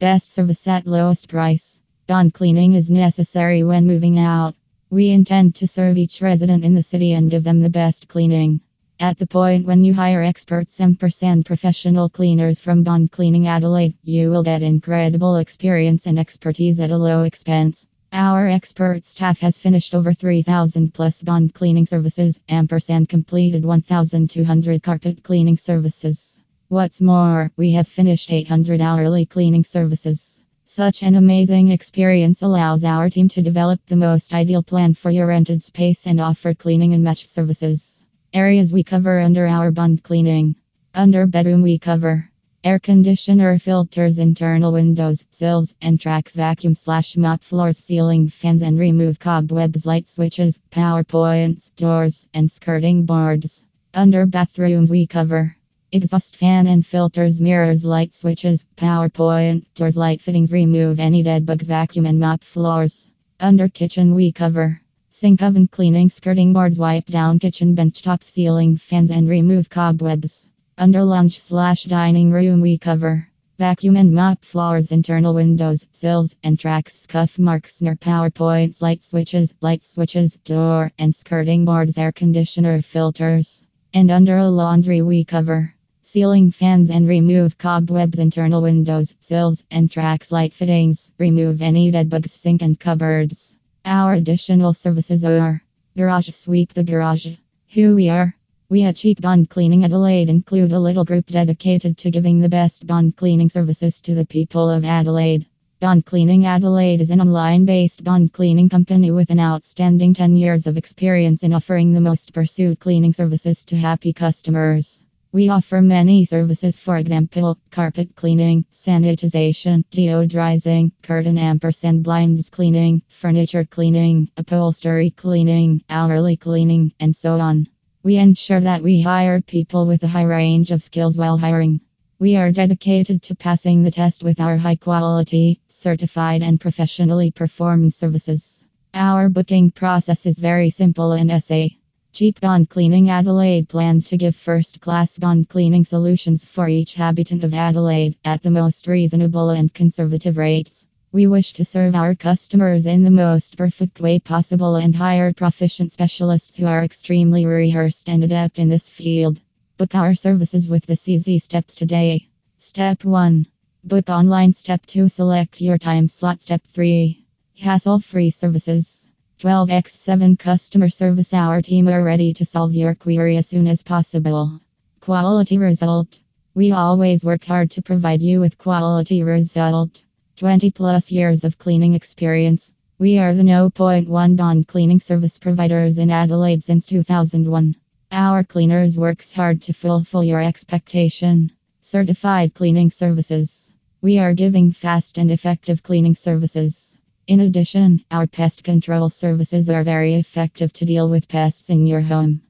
Best service at lowest price. Bond cleaning is necessary when moving out. We intend to serve each resident in the city and give them the best cleaning. At the point when you hire experts and professional cleaners from Bond Cleaning Adelaide, you will get incredible experience and expertise at a low expense. Our expert staff has finished over 3,000 plus bond cleaning services, ampersand completed 1,200 carpet cleaning services. What's more, we have finished 800 hourly cleaning services. Such an amazing experience allows our team to develop the most ideal plan for your rented space and offer cleaning and matched services. Areas we cover under our bond cleaning. Under bedroom, we cover air conditioner, filters, internal windows, sills, and tracks, vacuum slash mop floors, ceiling fans, and remove cobwebs, light switches, power points, doors, and skirting boards. Under bathrooms, we cover exhaust fan and filters, mirrors, light switches, power point, doors, light fittings, remove any dead bugs, vacuum, and mop floors. Under kitchen, we cover sink oven cleaning, skirting boards, wipe down kitchen bench top, ceiling fans, and remove cobwebs. Under lounge slash dining room, we cover vacuum and mop floors, internal windows, sills, and tracks, cuff marks, near power points, light switches, light switches, door and skirting boards, air conditioner filters. And under a laundry, we cover Ceiling fans and remove cobwebs, internal windows, sills, and tracks, light fittings. Remove any dead bugs, sink, and cupboards. Our additional services are Garage Sweep the Garage. Who we are? We at Cheap Bond Cleaning Adelaide include a little group dedicated to giving the best bond cleaning services to the people of Adelaide. Bond Cleaning Adelaide is an online based bond cleaning company with an outstanding 10 years of experience in offering the most pursued cleaning services to happy customers. We offer many services, for example, carpet cleaning, sanitization, deodorizing, curtain ampersand blinds cleaning, furniture cleaning, upholstery cleaning, hourly cleaning, and so on. We ensure that we hire people with a high range of skills while hiring. We are dedicated to passing the test with our high quality, certified, and professionally performed services. Our booking process is very simple and essay. Cheap Bond Cleaning Adelaide plans to give first class bond cleaning solutions for each habitant of Adelaide at the most reasonable and conservative rates. We wish to serve our customers in the most perfect way possible and hire proficient specialists who are extremely rehearsed and adept in this field. Book our services with the easy steps today. Step 1 Book online. Step 2 Select your time slot. Step 3 Hassle free services. 12x7 customer service. Our team are ready to solve your query as soon as possible. Quality result. We always work hard to provide you with quality result. 20 plus years of cleaning experience. We are the No. 1 bond cleaning service providers in Adelaide since 2001. Our cleaners works hard to fulfill your expectation. Certified cleaning services. We are giving fast and effective cleaning services. In addition, our pest control services are very effective to deal with pests in your home.